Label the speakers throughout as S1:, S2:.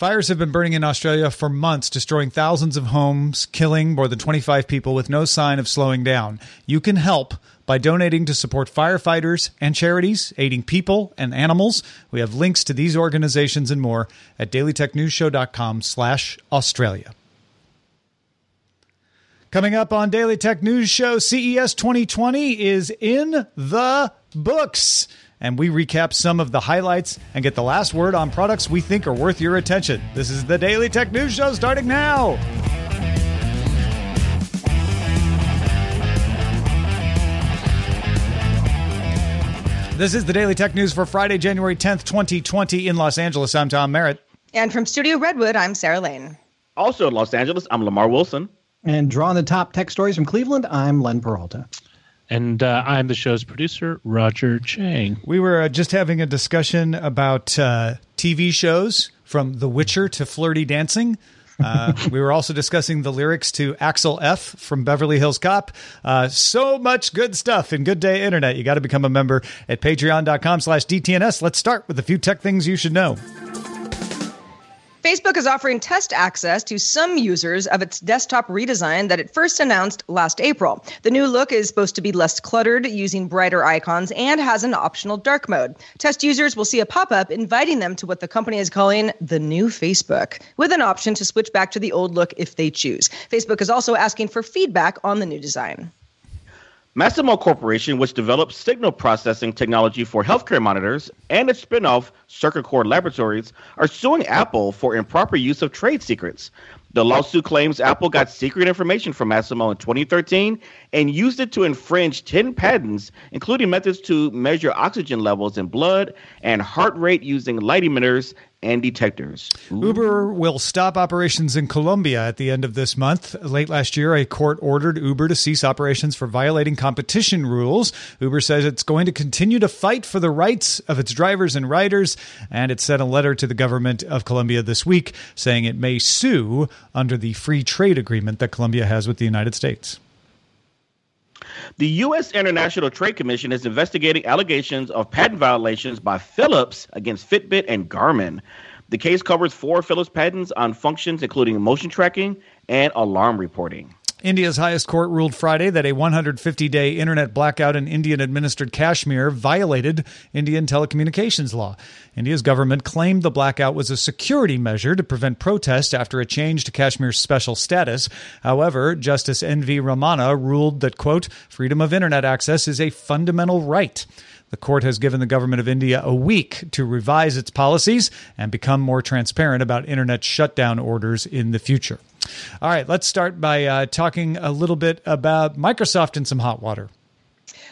S1: Fires have been burning in Australia for months, destroying thousands of homes, killing more than 25 people with no sign of slowing down. You can help by donating to support firefighters and charities, aiding people and animals. We have links to these organizations and more at dailytechnewsshow.com slash Australia. Coming up on Daily Tech News Show, CES 2020 is in the books. And we recap some of the highlights and get the last word on products we think are worth your attention. This is the Daily Tech News Show starting now. This is the Daily Tech News for Friday, January 10th, 2020 in Los Angeles. I'm Tom Merritt.
S2: And from Studio Redwood, I'm Sarah Lane.
S3: Also in Los Angeles, I'm Lamar Wilson.
S4: And drawing the top tech stories from Cleveland, I'm Len Peralta.
S5: And uh, I'm the show's producer, Roger Chang.
S1: We were uh, just having a discussion about uh, TV shows from The Witcher to Flirty Dancing. Uh, we were also discussing the lyrics to Axel F from Beverly Hills Cop. Uh, so much good stuff in Good Day Internet. You got to become a member at patreon.com slash DTNS. Let's start with a few tech things you should know.
S2: Facebook is offering test access to some users of its desktop redesign that it first announced last April. The new look is supposed to be less cluttered, using brighter icons, and has an optional dark mode. Test users will see a pop up inviting them to what the company is calling the new Facebook, with an option to switch back to the old look if they choose. Facebook is also asking for feedback on the new design.
S3: Masimo Corporation, which develops signal processing technology for healthcare monitors, and its spinoff, Cercacor Laboratories, are suing Apple for improper use of trade secrets. The lawsuit claims Apple got secret information from Masimo in 2013 and used it to infringe 10 patents, including methods to measure oxygen levels in blood and heart rate using light emitters and detectors.
S1: Ooh. Uber will stop operations in Colombia at the end of this month. Late last year, a court ordered Uber to cease operations for violating competition rules. Uber says it's going to continue to fight for the rights of its drivers and riders, and it sent a letter to the government of Colombia this week saying it may sue under the free trade agreement that Colombia has with the United States.
S3: The U.S. International Trade Commission is investigating allegations of patent violations by Philips against Fitbit and Garmin. The case covers four Philips patents on functions including motion tracking and alarm reporting.
S1: India's highest court ruled Friday that a 150 day internet blackout in Indian administered Kashmir violated Indian telecommunications law. India's government claimed the blackout was a security measure to prevent protest after a change to Kashmir's special status. However, Justice N.V. Ramana ruled that, quote, freedom of internet access is a fundamental right. The court has given the government of India a week to revise its policies and become more transparent about internet shutdown orders in the future. All right, let's start by uh, talking a little bit about Microsoft and some hot water.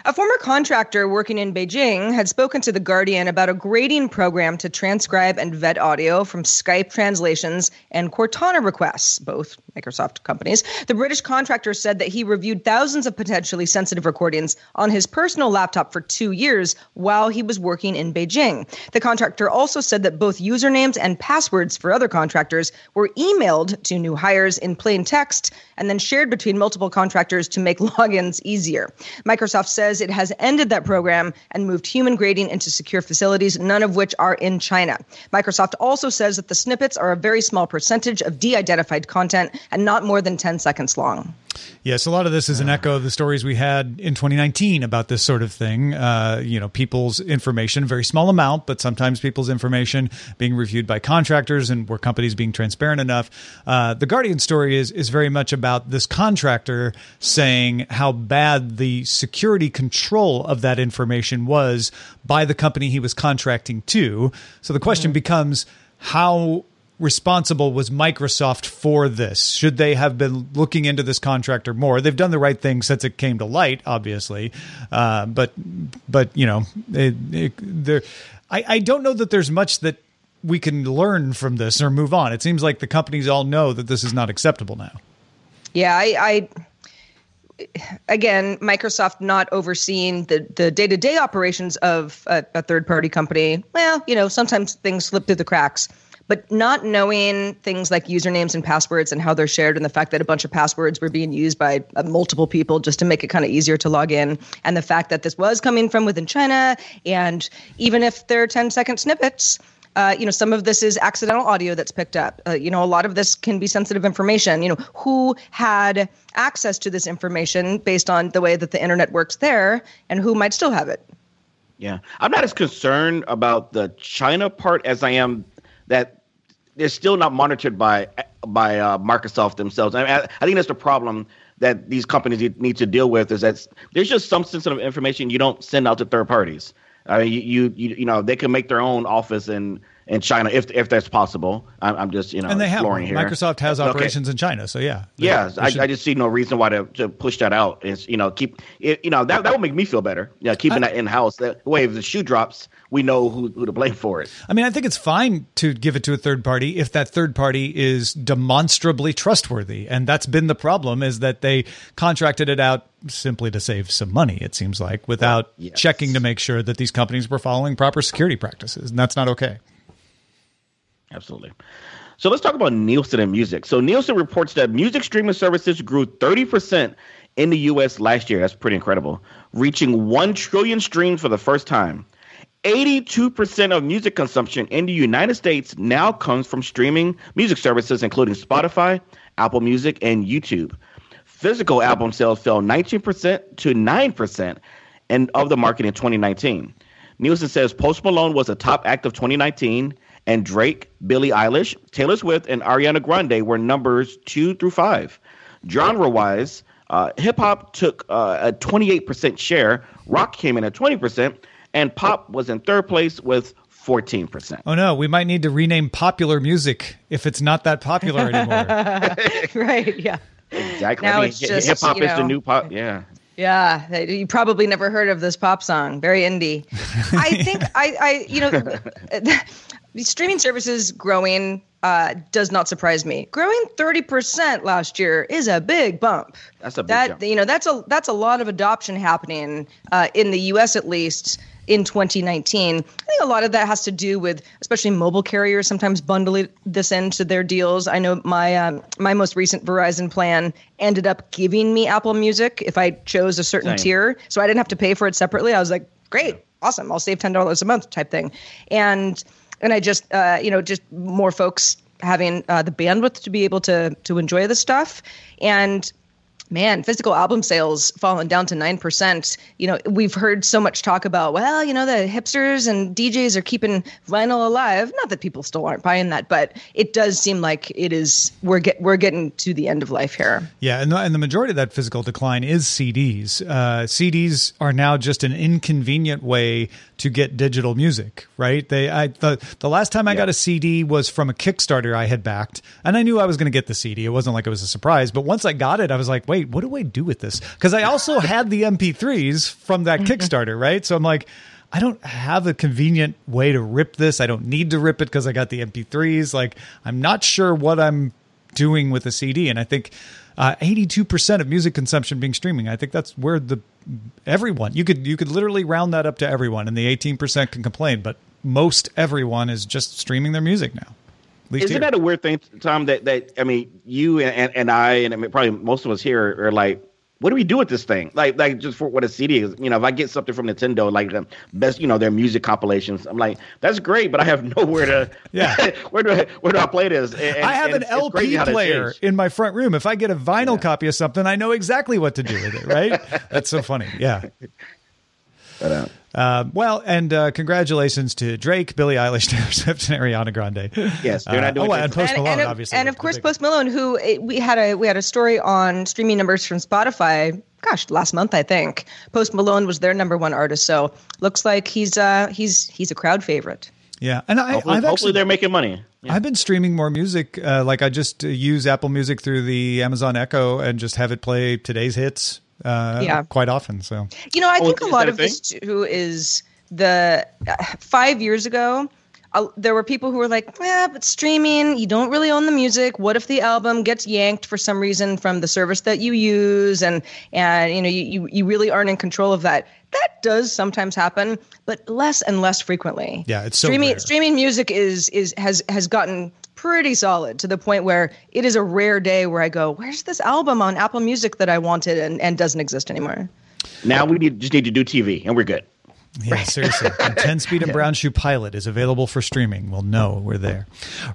S2: A former contractor working in Beijing had spoken to The Guardian about a grading program to transcribe and vet audio from Skype translations and Cortana requests, both Microsoft companies. The British contractor said that he reviewed thousands of potentially sensitive recordings on his personal laptop for two years while he was working in Beijing. The contractor also said that both usernames and passwords for other contractors were emailed to new hires in plain text and then shared between multiple contractors to make logins easier. Microsoft says says it has ended that program and moved human grading into secure facilities, none of which are in China. Microsoft also says that the snippets are a very small percentage of de identified content and not more than 10 seconds long.
S1: Yes, a lot of this is an echo of the stories we had in 2019 about this sort of thing. Uh, you know, people's information, very small amount, but sometimes people's information being reviewed by contractors and were companies being transparent enough. Uh, the Guardian story is is very much about this contractor saying how bad the security control of that information was by the company he was contracting to. So the question mm-hmm. becomes how responsible was Microsoft for this? Should they have been looking into this contractor more? They've done the right thing since it came to light, obviously, uh, but but you know, there. I, I don't know that there's much that we can learn from this or move on. It seems like the companies all know that this is not acceptable now.
S2: Yeah, I, I again, Microsoft not overseeing the the day to day operations of a, a third party company. Well, you know, sometimes things slip through the cracks but not knowing things like usernames and passwords and how they're shared and the fact that a bunch of passwords were being used by uh, multiple people just to make it kind of easier to log in and the fact that this was coming from within china and even if they're 10 second snippets uh, you know, some of this is accidental audio that's picked up. Uh, you know, a lot of this can be sensitive information. You know, who had access to this information based on the way that the internet works there, and who might still have it.
S3: Yeah, I'm not as concerned about the China part as I am that they're still not monitored by by uh, Microsoft themselves. I, mean, I, I, think that's the problem that these companies need to deal with is that there's just some sensitive information you don't send out to third parties. I mean, you you you know they can make their own office and in China if if that's possible. I'm, I'm just you know
S1: and they have
S3: here.
S1: Microsoft has operations okay. in China, so yeah.
S3: Yeah, I, I, just see no reason why to, to push that out. Is you know keep it, you know that that would make me feel better. Yeah, keeping I, that in house. That way, if the shoe drops, we know who who to blame for it.
S1: I mean, I think it's fine to give it to a third party if that third party is demonstrably trustworthy, and that's been the problem is that they contracted it out simply to save some money. It seems like without yes. checking to make sure that these companies were following proper security practices, and that's not okay.
S3: Absolutely. So let's talk about Nielsen and music. So Nielsen reports that music streaming services grew 30% in the US last year. That's pretty incredible, reaching 1 trillion streams for the first time. 82% of music consumption in the United States now comes from streaming music services, including Spotify, Apple Music, and YouTube. Physical album sales fell 19% to 9% and of the market in 2019. Nielsen says Post Malone was a top act of 2019 and Drake, Billie Eilish, Taylor Swift, and Ariana Grande were numbers two through five. Genre wise, uh, hip hop took uh, a 28% share, rock came in at 20%, and pop was in third place with 14%.
S1: Oh no, we might need to rename popular music if it's not that popular anymore.
S2: right, yeah.
S3: Exactly. Now I mean, it's just hip hop is know, the new pop. Yeah.
S2: Yeah, you probably never heard of this pop song. Very indie. I think I, I, you know, streaming services growing uh, does not surprise me. Growing thirty percent last year is a big bump.
S3: That's a big
S2: that
S3: jump.
S2: you know that's a that's a lot of adoption happening uh, in the U.S. at least in 2019. I think a lot of that has to do with especially mobile carriers sometimes bundling this into their deals. I know my um, my most recent Verizon plan ended up giving me Apple Music if I chose a certain Same. tier, so I didn't have to pay for it separately. I was like, great, awesome, I'll save ten dollars a month type thing, and and I just uh, you know just more folks having uh, the bandwidth to be able to to enjoy the stuff. And man, physical album sales fallen down to 9%. You know, we've heard so much talk about, well, you know, the hipsters and DJs are keeping vinyl alive. Not that people still aren't buying that, but it does seem like it is we're get we're getting to the end of life here.
S1: Yeah, and the, and the majority of that physical decline is CDs. Uh, CDs are now just an inconvenient way to get digital music, right? They I the the last time I got a CD was from a Kickstarter I had backed, and I knew I was going to get the CD. It wasn't like it was a surprise, but once I got it, I was like, wait wait, what do I do with this? Because I also had the MP3s from that mm-hmm. Kickstarter, right? So I'm like, I don't have a convenient way to rip this. I don't need to rip it because I got the MP3s. Like, I'm not sure what I'm doing with a CD. And I think uh, 82% of music consumption being streaming. I think that's where the everyone you could you could literally round that up to everyone, and the 18% can complain, but most everyone is just streaming their music now.
S3: Isn't here. that a weird thing, Tom? That that I mean, you and, and I and I mean, probably most of us here are like what do we do with this thing? Like, like just for what a CD is. You know, if I get something from Nintendo, like the best, you know, their music compilations, I'm like, that's great, but I have nowhere to.
S1: Yeah.
S3: where do I where do I play this? And,
S1: I have an
S3: it's- it's crazy
S1: LP player in my front room. If I get a vinyl copy of something, I know exactly what to do with it. Right? That's so funny. Yeah. Uh, well, and uh, congratulations to Drake, Billie Eilish, Taylor Swift, and Ariana Grande.
S3: Yes, they're not doing
S1: oh, and Post Malone,
S2: and, of-
S1: obviously.
S2: and of course Post Malone, who eh, we had a we had a story on streaming numbers from Spotify. Gosh, last month I think Post Malone was their number one artist. So looks like he's uh he's he's a crowd favorite.
S1: Yeah, and I,
S3: Hopefully,
S1: I've
S3: hopefully
S1: actually
S3: they're making money.
S1: I've been streaming more music. Uh, like I just uh, use Apple Music through the Amazon Echo and just have it play today's hits. Uh,
S2: Yeah.
S1: quite often. So
S2: You know, I
S3: Oh,
S2: think a lot
S3: that a
S2: of this too is the uh, five years ago. Uh, there were people who were like, "Yeah, but streaming, you don't really own the music. What if the album gets yanked for some reason from the service that you use, and and you know you you, you really aren't in control of that." That does sometimes happen, but less and less frequently.
S1: Yeah, it's so
S2: streaming
S1: rare.
S2: streaming music is is has has gotten pretty solid to the point where it is a rare day where I go, "Where's this album on Apple Music that I wanted and and doesn't exist anymore?"
S3: Now we need, just need to do TV, and we're good.
S1: Yeah, seriously. And 10 Speed and Brown Shoe Pilot is available for streaming. We'll know we're there.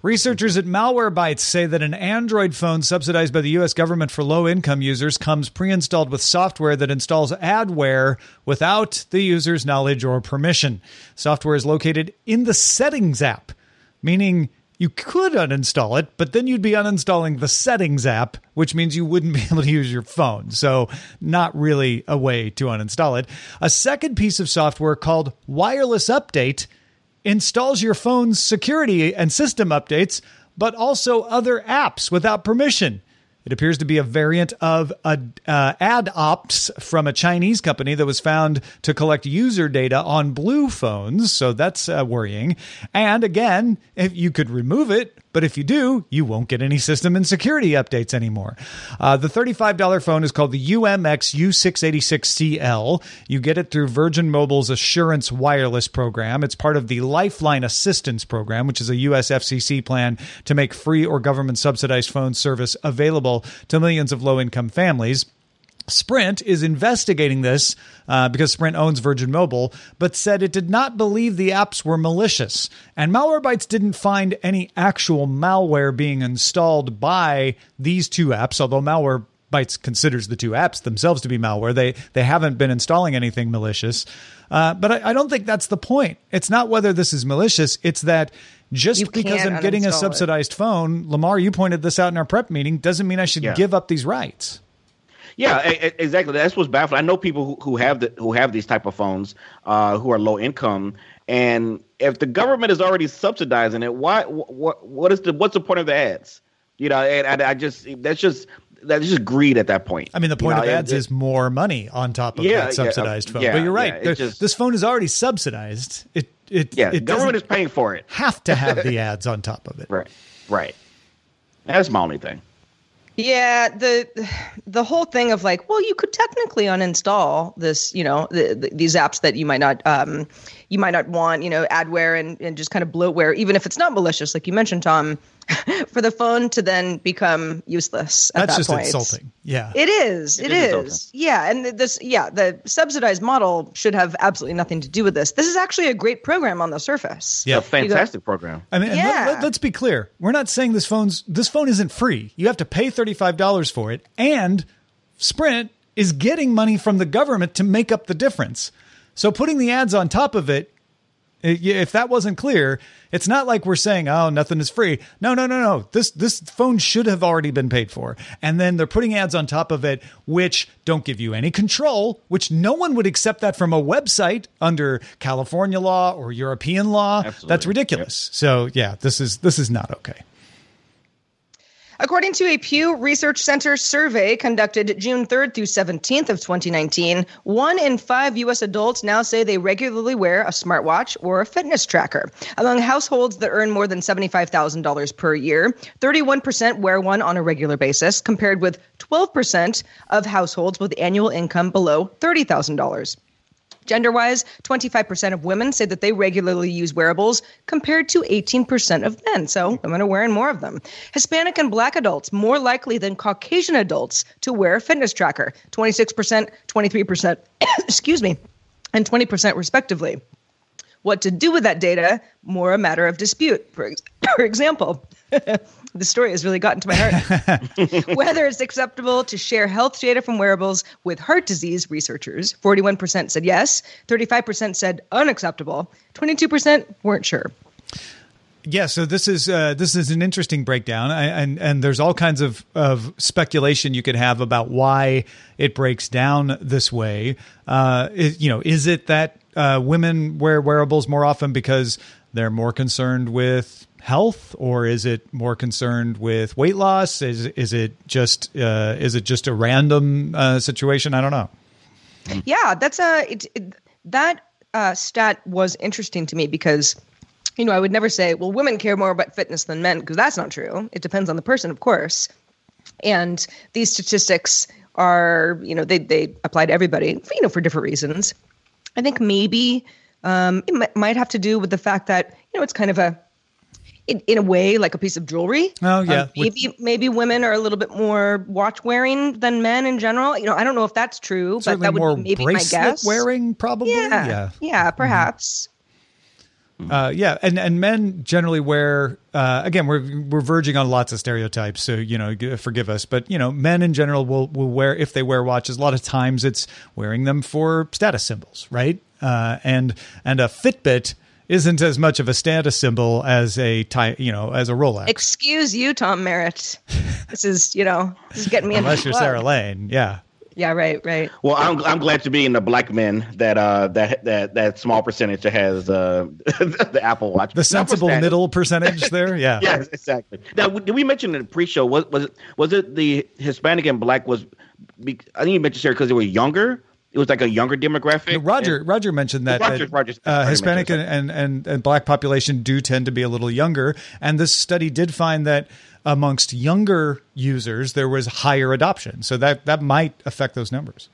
S1: Researchers at Malwarebytes say that an Android phone subsidized by the U.S. government for low income users comes pre installed with software that installs adware without the user's knowledge or permission. Software is located in the Settings app, meaning you could uninstall it, but then you'd be uninstalling the settings app, which means you wouldn't be able to use your phone. So, not really a way to uninstall it. A second piece of software called Wireless Update installs your phone's security and system updates, but also other apps without permission. It appears to be a variant of a, uh, Adups from a Chinese company that was found to collect user data on BLU phones. So that's uh, worrying. And again, if you could remove it, but if you do, you won't get any system and security updates anymore. Uh, the $35 phone is called the UMX U686CL. You get it through Virgin Mobile's Assurance Wireless program. It's part of the Lifeline Assistance program, which is a US FCC plan to make free or government subsidized phone service available to millions of low income families. Sprint is investigating this uh, because Sprint owns Virgin Mobile, but said it did not believe the apps were malicious. And Malwarebytes didn't find any actual malware being installed by these two apps, although Malwarebytes considers the two apps themselves to be malware. They they haven't been installing anything malicious. Uh, but I, I don't think that's the point. It's not whether this is malicious. It's that just
S2: You
S1: because I'm getting a
S2: uninstall it.
S1: subsidized phone, Lamar, you pointed this out in our prep meeting, doesn't mean I should
S3: Yeah.
S1: give up these rights.
S3: Yeah, exactly. That's what's baffling. I know people who, who have the, who have these type of phones uh, who are low income, and if the government is already subsidizing it, why? What? What is the? What's the point of the ads? You know, and I, I just that's just that's just greed at that point.
S1: I mean, the
S3: You
S1: point
S3: know,
S1: of ads
S3: it-
S1: is more money on top of
S3: Yeah,
S1: that
S3: yeah,
S1: subsidized phone.
S3: yeah,
S1: but you're right.
S3: yeah,
S1: There-
S3: just-
S1: this phone is already subsidized. It it
S3: yeah,
S1: it
S3: government is paying for it.
S1: have to have the ads on top of it.
S3: Right, right. That's my only thing.
S2: Yeah, the the whole thing of like, well, you could technically uninstall this, you know, the, the, these apps that you might not um, you might not want, you know, adware and, and just kind of bloatware, even if it's not malicious, like you mentioned, Tom, for the phone to then become useless. At
S1: That's
S2: that
S1: just
S2: point.
S1: insulting. Yeah.
S2: It is.
S3: It
S2: It
S3: is
S2: is. Yeah, and this. Yeah, the subsidized model should have absolutely nothing to do with this. This is actually a great program on the surface.
S1: Yeah.
S3: A fantastic program.
S1: I mean, and
S2: Yeah.
S1: let, us be clear. We're not saying this phone's this phone isn't free. You have to pay thirty five dollars for it, and Sprint is getting money from the government to make up the difference. So putting the ads on top of it, if that wasn't clear, it's not like we're saying, "Oh, nothing is free." No, no, no, no. This this phone should have already been paid for, and then they're putting ads on top of it, which don't give you any control. Which no one would accept that from a website under California law or European law.
S3: Absolutely.
S1: That's ridiculous. So yeah, this is this is not okay.
S2: According to a Pew Research Center survey conducted June 3rd through 17th of 2019, one in five U.S. adults now say they regularly wear a smartwatch or a fitness tracker. Among households that earn more than $75,000 per year, 31% wear one on a regular basis, compared with 12% of households with annual income below $30,000. Gender wise, 25% of women say that they regularly use wearables compared to 18% of men. So women are wearing more of them. Hispanic and black adults more likely than Caucasian adults to wear a fitness tracker 26%, 23%, excuse me, and 20% respectively. What to do with that data, more a matter of dispute. For, ex- for example, the story has really gotten to my heart. Whether it's acceptable to share health data from wearables with heart disease researchers, 41% said yes, 35% said unacceptable, 22% weren't sure.
S1: Yeah, so this is uh, this is an interesting breakdown, I, and and there's all kinds of of speculation you could have about why it breaks down this way. Uh, is, you know, is it that uh, women wear wearables more often because they're more concerned with health, or is it more concerned with weight loss? Is is it just uh, is it just a random uh, situation? I don't know.
S2: Yeah, that's a it, it, that uh, stat was interesting to me because you know I would never say well women care more about fitness than men because that's not true. It depends on the person, of course, and these statistics are you know they they apply to everybody you know for different reasons. I think maybe um, it m- might have to do with the fact that you know it's kind of a in, in a way like a piece of jewelry.
S1: Oh yeah,
S2: Um, maybe maybe women are a little bit more watch wearing than men in general. You know, I don't know if that's true, but
S1: certainly
S2: that would be maybe my guess.
S1: wearing, probably.
S2: yeah,
S1: yeah.
S2: yeah, perhaps.
S1: Uh, yeah, and and men generally wear. Uh, again, we're we're verging on lots of stereotypes, so you know, g- forgive us. But you know, men in general will will wear if they wear watches. A lot of times, it's wearing them for status symbols, right? Uh, and and a Fitbit isn't as much of a status symbol as a ti- you know as a Rolex,
S2: Excuse you, Tom Merritt. this is you know this is getting me into
S1: unless
S2: the
S1: you're
S2: club.
S1: Sarah Lane. Yeah,
S2: Yeah, right, right.
S3: Well, I'm I'm glad to be in the black men that uh that that that small percentage that has uh the Apple Watch.
S1: the sensible
S3: status.
S1: middle percentage there. Yeah,
S3: Yes, exactly. Now, did we mention in the pre-show was was it was it the Hispanic and black was? be- I think you mentioned here because they were younger. It was like a younger demographic.
S1: Roger
S3: And-
S1: Roger mentioned that, that, uh, Hispanic and, and, and, and black population do tend to be a little younger, and this study did find that amongst younger users there was higher adoption, so that that might affect those numbers.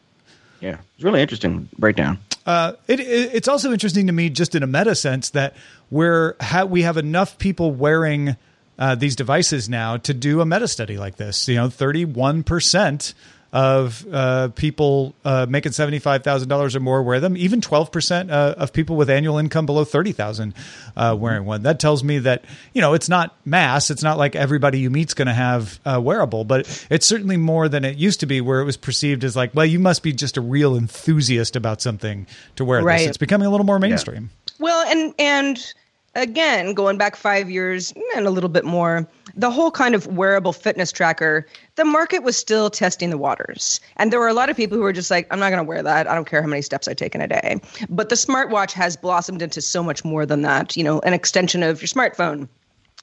S3: yeah, it's really interesting breakdown.
S1: Uh, it, it, it's also interesting to me, just in a meta sense, that we're ha- we have enough people wearing uh, these devices now to do a meta study like this. You know, thirty one percent of uh, people uh, making seventy five thousand dollars or more wear them. Even twelve percent uh, of people with annual income below thirty thousand uh, wearing one. That tells me that you know it's not mass. It's not like everybody you meet's going to have a wearable, but it's certainly more than it used to be, where it was perceived as like, well, you must be just a real enthusiast about something to wear
S2: Right.
S1: this. It's becoming a little more mainstream.
S2: Well, and and again, going back five years and a little bit more, the whole kind of wearable fitness tracker, the market was still testing the waters, and there were a lot of people who were just like, "I'm not going to wear that. I don't care how many steps I take in a day." But the smartwatch has blossomed into so much more than that. You know, an extension of your smartphone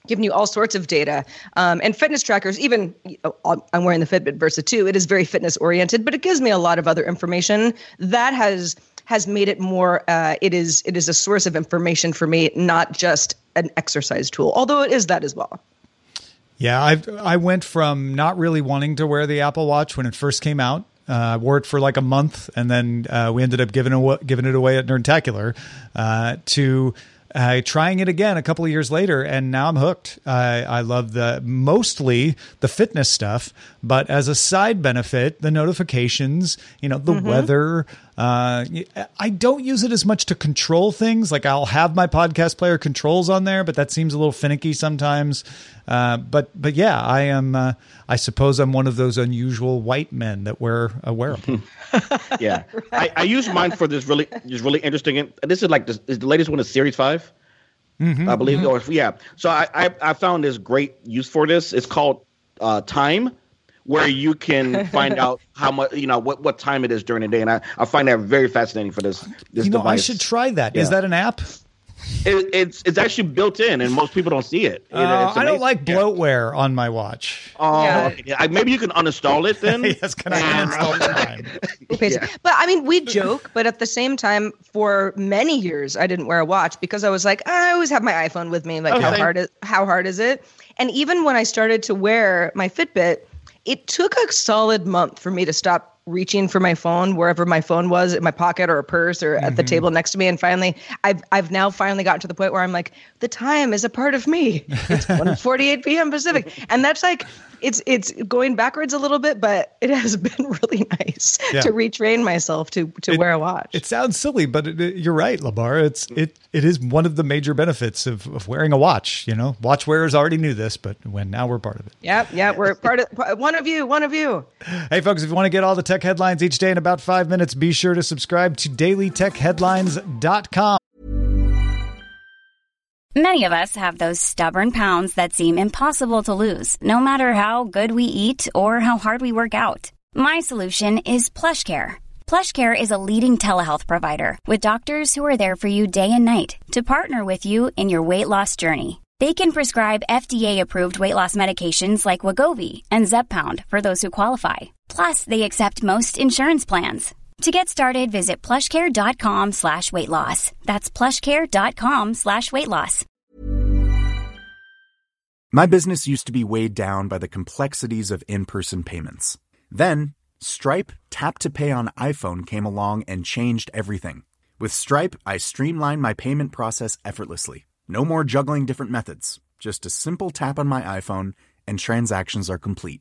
S2: giving you all sorts of data um, and fitness trackers even oh, i'm wearing the fitbit versa 2 it is very fitness oriented but it gives me a lot of other information that has has made it more uh, it is it is a source of information for me not just an exercise tool although it is that as well
S1: Yeah, I I went from not really wanting to wear the Apple Watch when it first came out. Uh, I wore it for like a month, and then uh, we ended up giving it away, giving it away at Nerdtacular uh, to uh, trying it again a couple of years later, and now I'm hooked. I I love the mostly the fitness stuff, but as a side benefit, the notifications, you know, the weather. Uh, I don't use it as much to control things. Like I'll have my podcast player controls on there, but that seems a little finicky sometimes. Uh, but but yeah, I am. Uh, I suppose I'm one of those unusual white men that wear a wearable.
S3: Yeah, I, I use mine for this really this really interesting. This is like this is the latest one is Series 5 I believe. Or yeah, so I, I I found this great use for this. It's called uh, Time, where you can find out how much you know what what time it is during the day, and I, I find that very fascinating for this this
S1: you know,
S3: device.
S1: I should try that. Is
S3: Yeah.
S1: that an app?
S3: It, it's it's actually built in, and most people don't see it. It-
S1: Uh, I don't
S3: amazing.
S1: like
S3: Yeah.
S1: bloatware on my watch.
S3: Oh,
S2: Yeah.
S3: okay. I- maybe you can uninstall it then.
S1: yes, can I uninstall Time?
S2: Who But I mean, we joke, but at the same time, for many years, I didn't wear a watch because I was like, I always have my iPhone with me. Like,
S3: Oh,
S2: how hard is how hard is it? And even when I started to wear my Fitbit, it took a solid month for me to stop reaching for my phone wherever my phone was in my pocket or a purse or at the
S1: Mm-hmm.
S2: table next to me and finally I've I've now finally gotten to the point where I'm like the time is a part of me it's 1:48 p.m. Pacific and that's like it's it's going backwards a little bit but it has been really nice
S1: Yeah.
S2: to retrain myself to to wear a watch
S1: It sounds silly, but it, it- you're right, Lamar. It's it it is one of the major benefits of, of wearing a watch. You know, watch wearers already knew this, but when now we're part of it.
S2: Yep, yeah, we're part of one of you, one of you.
S1: Hey, folks, if you want to get all the tech headlines each day in about five minutes, be sure to subscribe to dailytechheadlines.com.
S6: Many of us have those stubborn pounds that seem impossible to lose, no matter how good we eat or how hard we work out. My solution is PlushCare. PlushCare is a leading telehealth provider with doctors who are there for you day and night to partner with you in your weight loss journey. They can prescribe FDA-approved weight loss medications like Wegovy and Zepbound for those who qualify. Plus, they accept most insurance plans. To get started, visit plushcare.com slash weight loss. That's plushcare.com slash weight loss.
S7: My business used to be weighed down by the complexities of in person payments. Then, Stripe Tap to Pay on iPhone came along and changed everything. With Stripe, I streamlined my payment process effortlessly. No more juggling different methods. Just a simple tap on my iPhone, and transactions are complete.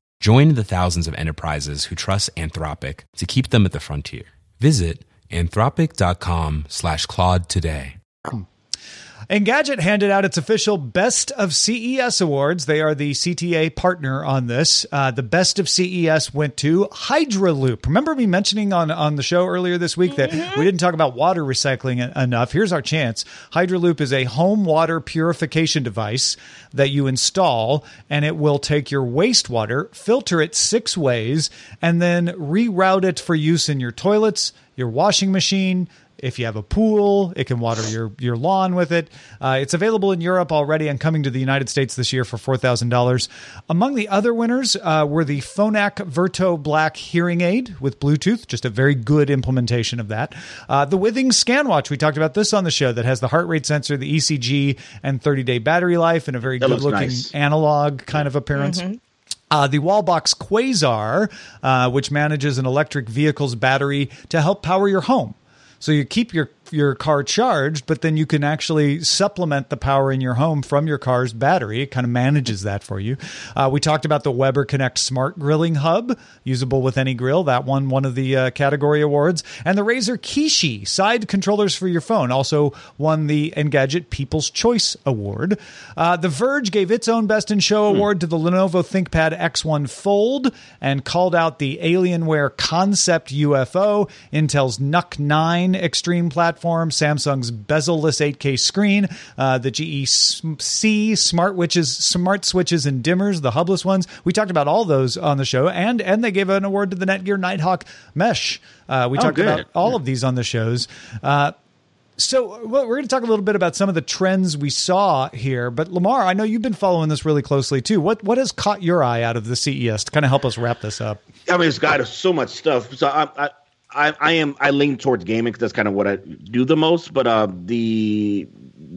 S8: Join the thousands of enterprises who trust Anthropic to keep them at the frontier. Visit anthropic.com slash Claude today.
S1: Engadget handed out its official Best of CES awards. They are the CTA partner on this. Uh, the Best of CES went to Hydraloop. Remember me mentioning on, on the show earlier this week that we didn't talk about water recycling enough. Here's our chance. Hydraloop is a home water purification device that you install, and it will take your wastewater, filter it six ways, and then reroute it for use in your toilets, your washing machine, if you have a pool, it can water your, your lawn with it. Uh, it's available in Europe already and coming to the United States this year for $4,000. Among the other winners uh, were the Phonak Virto Black hearing aid with Bluetooth, just a very good implementation of that. Uh, the Withings ScanWatch, we talked about this on the show, that has the heart rate sensor, the ECG, and 30 day battery life, and a very
S3: That
S1: good looking
S3: nice.
S1: analog kind of appearance. Uh, the Wallbox Quasar, uh, which manages an electric vehicle's battery to help power your home. So you keep your your car charged, but then you can actually supplement the power in your home from your car's battery. It kind of manages that for you. Uh, we talked about the Weber Connect Smart Grilling Hub, usable with any grill. That won one of the uh, category awards, and the Razer Kishi side controllers for your phone also won the Engadget People's Choice Award. Uh, the Verge gave its own Best in Show award to the Lenovo ThinkPad X1 Fold and called out the Alienware Concept UFO, Intel's NUC 9 Extreme platform, Samsung's bezel-less 8K screen, uh, the GEC smart witches, smart switches and dimmers, the hubless ones. We talked about all those on the show, and and they gave an award to the Netgear Nighthawk Mesh. Uh, we
S3: Oh,
S1: talked
S3: good.
S1: about all of these on the shows. Uh, so well, we're going to talk a little bit about some of the trends we saw here. But Lamar, I know you've been following this really closely too. What what has caught your eye out of the CES to kind of help us wrap this up?
S3: I mean, it's got so much stuff. So I, I, I, I am I lean towards gaming 'cause that's kind of what I do the most. But uh, the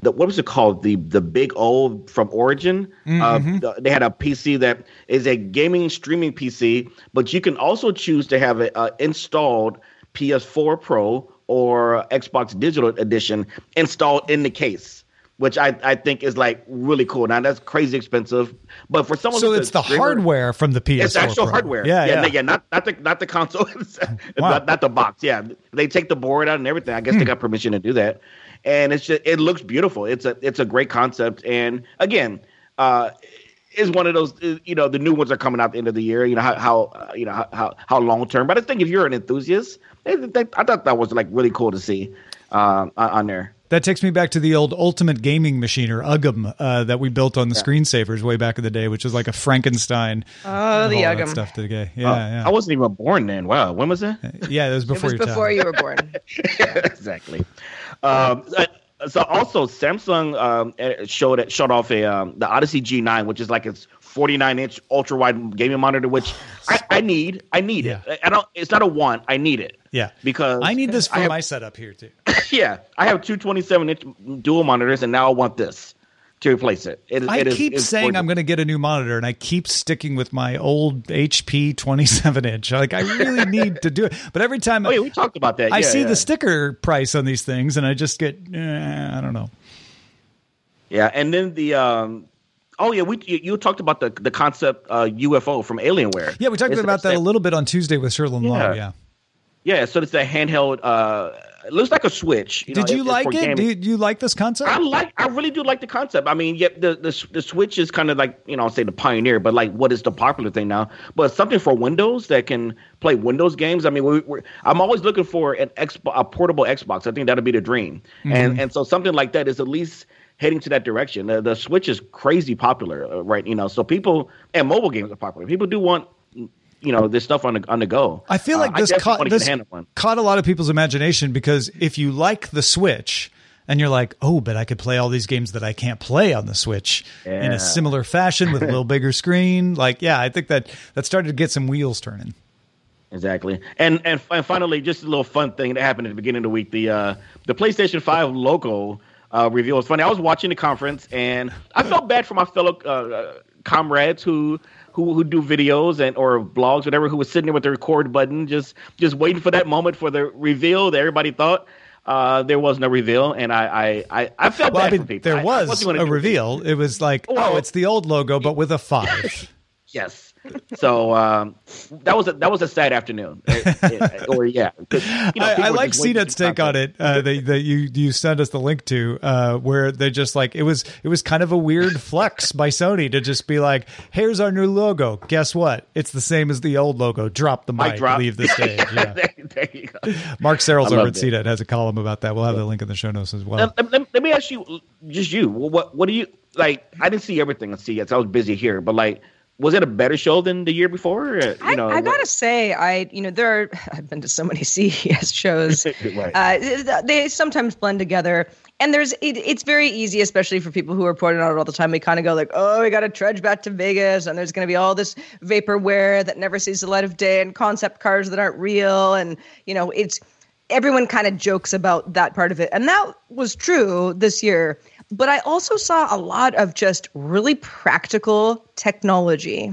S3: the what was it called? The the Big O from Origin. Uh, the- they had a PC that is a gaming streaming PC, but you can also choose to have a uh, installed PS4 Pro or Xbox Digital Edition installed in the case. Which I, I think is like really cool. Now that's crazy expensive, but for someone
S1: So it's the
S3: streamer-
S1: hardware from the PS4
S3: it's actual
S1: Pro.
S3: hardware.
S1: Yeah, yeah.
S3: yeah, not not the not the console,
S1: Wow.
S3: not, not the box. Yeah, they take the board out and everything. I guess
S1: Hmm.
S3: they got permission to do that, and it's just it looks beautiful. It's a it's a great concept, and again, uh, is one of those uh, you know the new ones are coming out at the end of the year. You know how how uh, you know how how, how long term. But I think if you're an enthusiast, they, they, I thought that was like really cool to see um, on, on there.
S1: That takes me back to the old Ultimate Gaming Machine or UGM uh, that we built on the screensavers way back in the day, which was like a Frankenstein.
S2: Oh, the
S1: all that
S2: UGM.
S1: stuff today.
S3: Uh,
S1: Yeah, yeah.
S3: I wasn't even born then. Wow, when was that?
S1: yeah, it was
S2: It
S1: before
S2: was
S1: your
S2: before
S1: time.
S2: you were born.
S3: exactly. Um, uh, so also Samsung um, uh, showed showed off a um, the Odyssey G9, which is like its 49 inch ultra wide gaming monitor, which I, I need. I need
S1: Yeah.
S3: it. I don't. It's not a want. I need it.
S1: Yeah,
S3: because
S1: I need this for
S3: have-
S1: my setup here too.
S3: yeah, I have two 27 inch dual monitors, and now I want this to replace it. it
S1: I
S3: it is-
S1: keep
S3: it's
S1: saying
S3: gorgeous.
S1: I'm going to get a new monitor, and I keep sticking with my old HP 27 inch. Like I really need to do it, but every time
S3: Oh yeah, we talked about that.
S1: I
S3: Yeah,
S1: see
S3: yeah.
S1: the sticker price on these things, and I just get eh, I don't know.
S3: Yeah, and then the um. Oh yeah, we you, you talked about the the concept uh, UFO from Alienware.
S1: Yeah, we talked
S3: It's-
S1: about that a little bit on Tuesday with Sherlin Law.
S3: Yeah.
S1: Yeah.
S3: Yeah, so it's a handheld. Uh, it looks like a Switch.
S1: Did
S3: know,
S1: you
S3: it's
S1: like it? Do you, you like this concept?
S3: I like. I really do like the concept. I mean, yeah, the the the Switch is kind of like you know, I'll say the pioneer, but like, what is the popular thing now? But something for Windows that can play Windows games. I mean, we, we're, I'm always looking for an Xbox, a portable Xbox. I think that'll be the dream. And and so something like that is at least heading to that direction. The, the Switch is crazy popular, uh, right? You know, so people and mobile games are popular. People do want you know this stuff on the on the go.
S1: I feel like
S3: Uh,
S1: this, caught, this
S3: a hand on one.
S1: caught a lot of people's imagination because if you like the Switch and you're like, oh, but I could play all these games that I can't play on the Switch in a similar fashion with a little bigger screen. Like, yeah, I think that that started to get some wheels turning.
S3: Exactly, and and and finally, just a little fun thing that happened at the beginning of the week. The uh, the PlayStation Five logo uh, reveal It's funny. I was watching the conference, and I felt bad for my fellow uh, comrades who. Who, who do videos and or blogs whatever who was sitting there with the record button just just waiting for that moment for the reveal that everybody thought uh, there was no reveal and I I I, I felt
S1: Well, I
S3: bad
S1: mean,
S3: for people.
S1: there
S3: I- I
S1: was a reveal. It was like, oh, it's the old logo, but with a five.
S3: Yes. So um, that was a that was a sad afternoon. Uh, uh, or yeah, you know,
S1: I, I like CNET's take on it uh, that, that you you sent us the link to, uh, where they just like it was it was kind of a weird flex by Sony to just be like, here's our new logo. Guess what? It's the same as the old logo. Drop the
S3: Mic
S1: leave the stage. Yeah.
S3: there, there you go.
S1: Mark Serrels
S3: I
S1: over at. CNET has a column about that. We'll have the link in the show notes as well.
S3: Let, let- let me ask you, just you, what what do you like? I didn't see everything on CES. I was busy here, but like, was it a better show than the year before? Uh, You
S2: I,
S3: know,
S2: I gotta say, I you know there are I've been to so many CES shows.
S3: Right.
S2: uh, they sometimes blend together, and there's it, it's very easy, especially for people who are reporting on it all the time. We kind of go like, oh, we got to trudge back to Vegas, and there's going to be all this vaporware that never sees the light of day, and concept cars that aren't real, and you know it's everyone kind of jokes about that part of it, and that was true this year. But I also saw a lot of just really practical technology.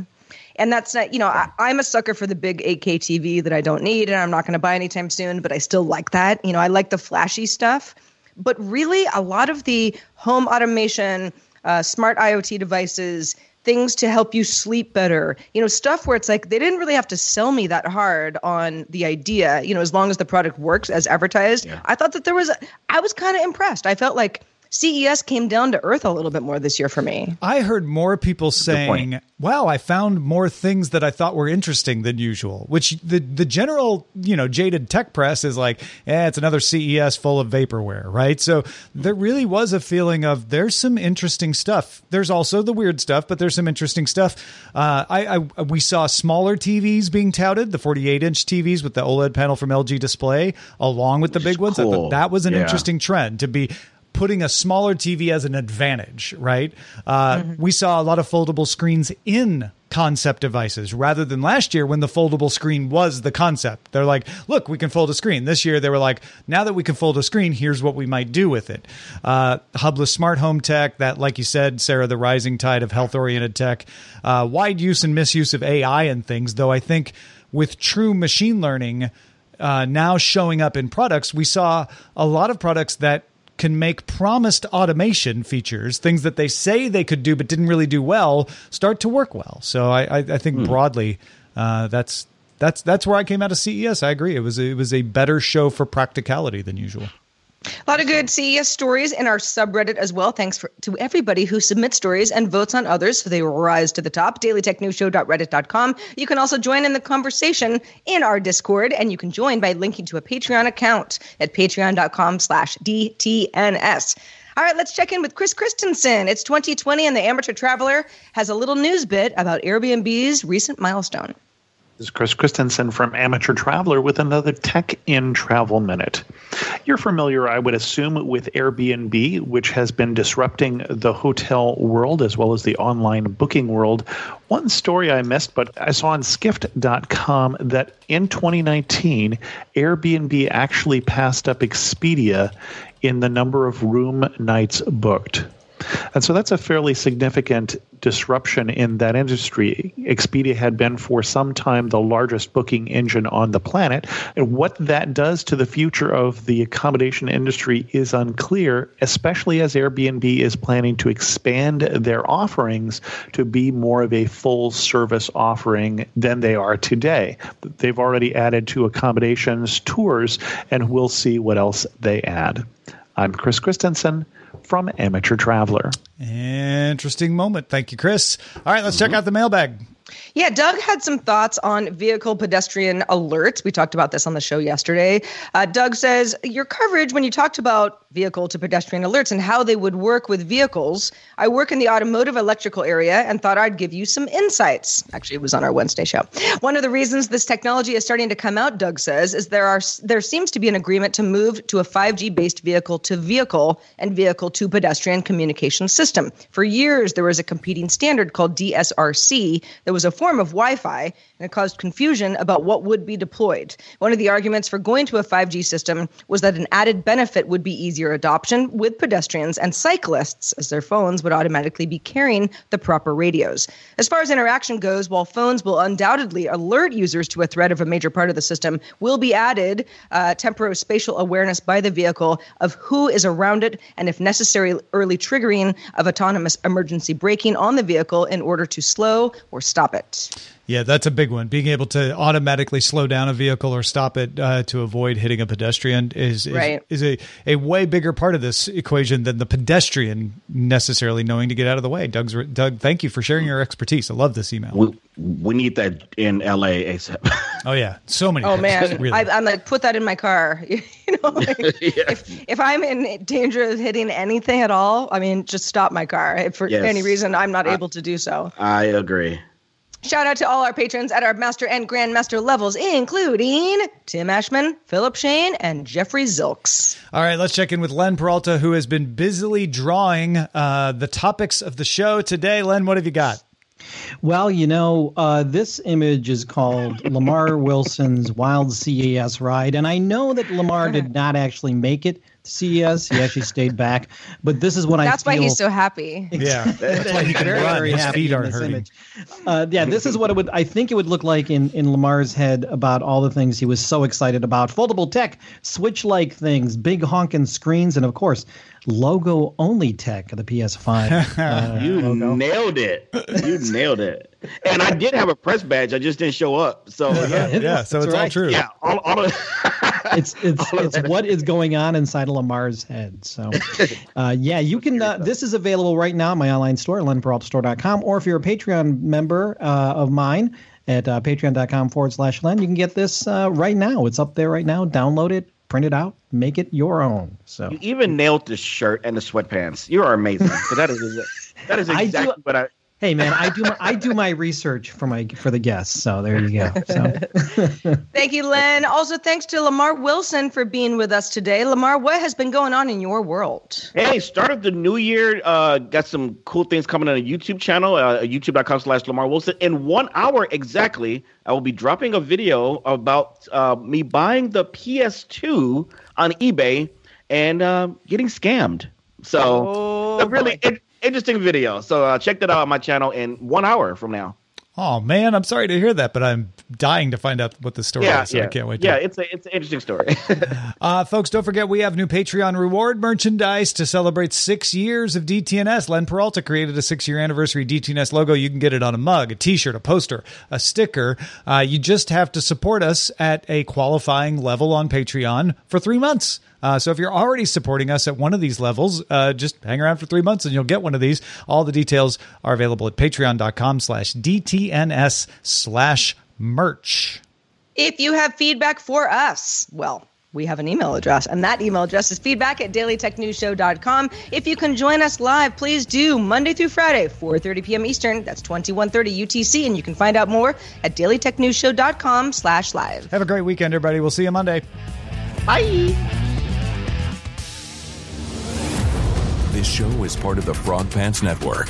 S2: And that's not, you know, I, I'm a sucker for the big 8K TV that I don't need and I'm not going to buy anytime soon, but I still like that. You know, I like the flashy stuff. But really, a lot of the home automation, uh, smart IoT devices, things to help you sleep better, you know, stuff where it's like they didn't really have to sell me that hard on the idea, you know, as long as the product works as advertised. I thought that there was, I was kind of impressed. I felt like CES came down to earth a little bit more this year for me.
S1: I heard more people saying, "Wow, I found more things that I thought were interesting than usual." Which the the general, you know, jaded tech press is like, "Eh, it's another CES full of vaporware," right? So there really was a feeling of there's some interesting stuff. There's also the weird stuff, but there's some interesting stuff. Uh, I, I we saw smaller TVs being touted, the 48 inch TVs with the OLED panel from LG Display, along with the big ones. I
S3: cool.
S1: thought that was an
S3: Yeah.
S1: interesting trend to be putting a smaller TV as an advantage, right? Uh, We saw a lot of foldable screens in concept devices rather than last year when the foldable screen was the concept. They're like, look, we can fold a screen. This year they were like, now that we can fold a screen, here's what we might do with it. Uh, hubless smart home tech, that, like you said, Sarah, the rising tide of health oriented tech, uh, wide use and misuse of AI and things, though I think with true machine learning, uh, now showing up in products, we saw a lot of products that can make promised automation features, things that they say they could do but didn't really do well, start to work well. So I, I, I think broadly, uh, that's that's that's where I came out of CES. I agree. It was it was a better show for practicality than usual.
S2: A lot of good CES stories in our subreddit as well. Thanks for, to everybody who submits stories and votes on others so they rise to the top. DailyTechNewsShow.reddit.com. You can also join in the conversation in our Discord, and you can join by linking to a Patreon account at patreon.com slash DTNS. All right, let's check in with Chris Christensen. It's 2020, and the Amateur Traveler has a little news bit about Airbnb's recent milestone.
S9: This is Chris Christensen from Amateur Traveler with another Tech in Travel Minute. You're familiar, I would assume, with Airbnb, which has been disrupting the hotel world as well as the online booking world. One story I missed, but I saw on skift.com that in 2019, Airbnb actually passed up Expedia in the number of room nights booked. And so that's a fairly significant disruption in that industry. Expedia had been for some time the largest booking engine on the planet. And what that does to the future of the accommodation industry is unclear, especially as Airbnb is planning to expand their offerings to be more of a full service offering than they are today. They've already added to accommodations tours, and we'll see what else they add. I'm Chris Christensen from Amateur Traveler.
S1: Interesting moment. Thank you, Chris. All right, let's check out the mailbag.
S2: Yeah, Doug had some thoughts on vehicle pedestrian alerts. We talked about this on the show yesterday. Uh, Doug says, Your coverage, when you talked about vehicle to pedestrian alerts and how they would work with vehicles, I work in the automotive electrical area and thought I'd give you some insights. Actually, it was on our Wednesday show. One of the reasons this technology is starting to come out, Doug says, is there are there seems to be an agreement to move to a 5G based vehicle to vehicle and vehicle to pedestrian communication system. For years, there was a competing standard called DSRC that was a form of Wi Fi, and it caused confusion about what would be deployed. One of the arguments for going to a 5G system was that an added benefit would be easier adoption with pedestrians and cyclists, as their phones would automatically be carrying the proper radios. As far as interaction goes, while phones will undoubtedly alert users to a threat of a major part of the system, will be added uh, temporospatial awareness by the vehicle of who is around it and, if necessary, early triggering of autonomous emergency braking on the vehicle in order to slow or stop it.
S1: Yeah, that's a big one. Being able to automatically slow down a vehicle or stop it uh, to avoid hitting a pedestrian is is,
S2: Right.
S1: is a, a way bigger part of this equation than the pedestrian necessarily knowing to get out of the way. Doug's Doug, thank you for sharing your expertise. I love this email.
S3: We, we need that in LA ASAP.
S1: Oh yeah, so many.
S2: Oh
S1: things,
S2: man,
S1: really.
S2: I, I'm like put that in my car. you know, like, if if I'm in danger of hitting anything at all, I mean, just stop my car. If for
S3: Yes.
S2: any reason I'm not able to do so.
S3: I agree.
S2: Shout out to all our patrons at our master and grandmaster levels, including Tim Ashman, Philip Shane, and Jeffrey Zilks.
S1: All right, let's check in with Len Peralta, who has been busily drawing uh, the topics of the show today. Len, what have you got?
S4: Well, you know, uh, this image is called Lamar Wilson's Wild CES Ride. And I know that Lamar did not actually make it to CES. He actually stayed back. But this is what
S2: That's
S4: I
S2: That's
S4: why
S2: he's so happy.
S1: Yeah, that's why he can
S4: very,
S1: run.
S4: very
S1: His feet aren't hurting.
S4: image. Uh, yeah, this is what it would. I think it would look like in in Lamar's head about all the things he was so excited about: foldable tech, switch-like things, big honking screens, and of course, logo-only tech of the PS5. Uh,
S3: You
S4: logo.
S3: nailed it. You nailed it. And I did have a press badge. I just didn't show up. So yeah,
S1: Yeah, so
S4: That's
S1: it's all true.
S3: yeah. All, all of,
S4: it's it's it's what is going on inside of Lamar's head. So, uh, yeah, you can. Uh, this is available right now in my online store, lenperaltastore.com, or if you're a Patreon member uh, of mine at uh, patreon.com forward slash len, you can get this uh, right now. It's up there right now. Download it, print it out, make it your own. So,
S3: you even nailed the shirt and the sweatpants. You are amazing. So that is that is
S4: I do-
S3: exactly what I.
S4: hey man, I do my, I do my research for my for the guests. So there you go. So.
S2: Thank you, Len. Also, thanks to Lamar Wilson for being with us today. Lamar, what has been going on in your world?
S3: Hey, start of the new year. Uh, got some cool things coming on a YouTube channel, uh, youtube.com slash Lamar Wilson. In one hour exactly, I will be dropping a video about uh, me buying the PS2 on eBay and uh, getting scammed. So,
S2: Oh,
S3: really in- interesting video. So, uh, check that out on my channel in one hour from now.
S1: Oh man, I'm sorry to hear that, but I'm dying to find out what the story
S3: Yeah,
S1: is. So
S3: yeah,
S1: I can't wait.
S3: Yeah,
S1: to.
S3: it's a it's an interesting story.
S1: Uh, folks, don't forget we have new Patreon reward merchandise to celebrate six years of DTNS. Len Peralta created a six year anniversary DTNS logo. You can get it on a mug, a t shirt, a poster, a sticker. Uh, you just have to support us at a qualifying level on Patreon for three months. Uh, so if you're already supporting us at one of these levels, uh, just hang around for three months and you'll get one of these. All the details are available at patreon.com slash DTNS slash merch.
S2: If you have feedback for us, well, we have an email address, and that email address is feedback at dailytechnewsshow.com. If you can join us live, please do Monday through Friday, 4.30 p.m. Eastern. That's 2130 UTC, and you can find out more at dailytechnewsshow.com slash live.
S1: Have a great weekend, everybody. We'll see you Monday.
S2: Bye.
S10: This show is part of the Frog Pants Network.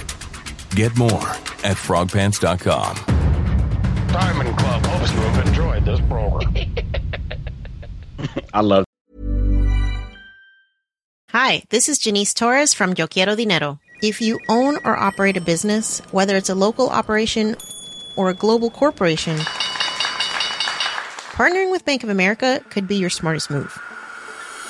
S10: Get more at frogpants.com.
S11: Diamond Club hopes you have enjoyed this program.
S3: I love.
S12: Hi, this is Janice Torres from Yo Quiero Dinero. If you own or operate a business, whether it's a local operation or a global corporation, partnering with Bank of America could be your smartest move.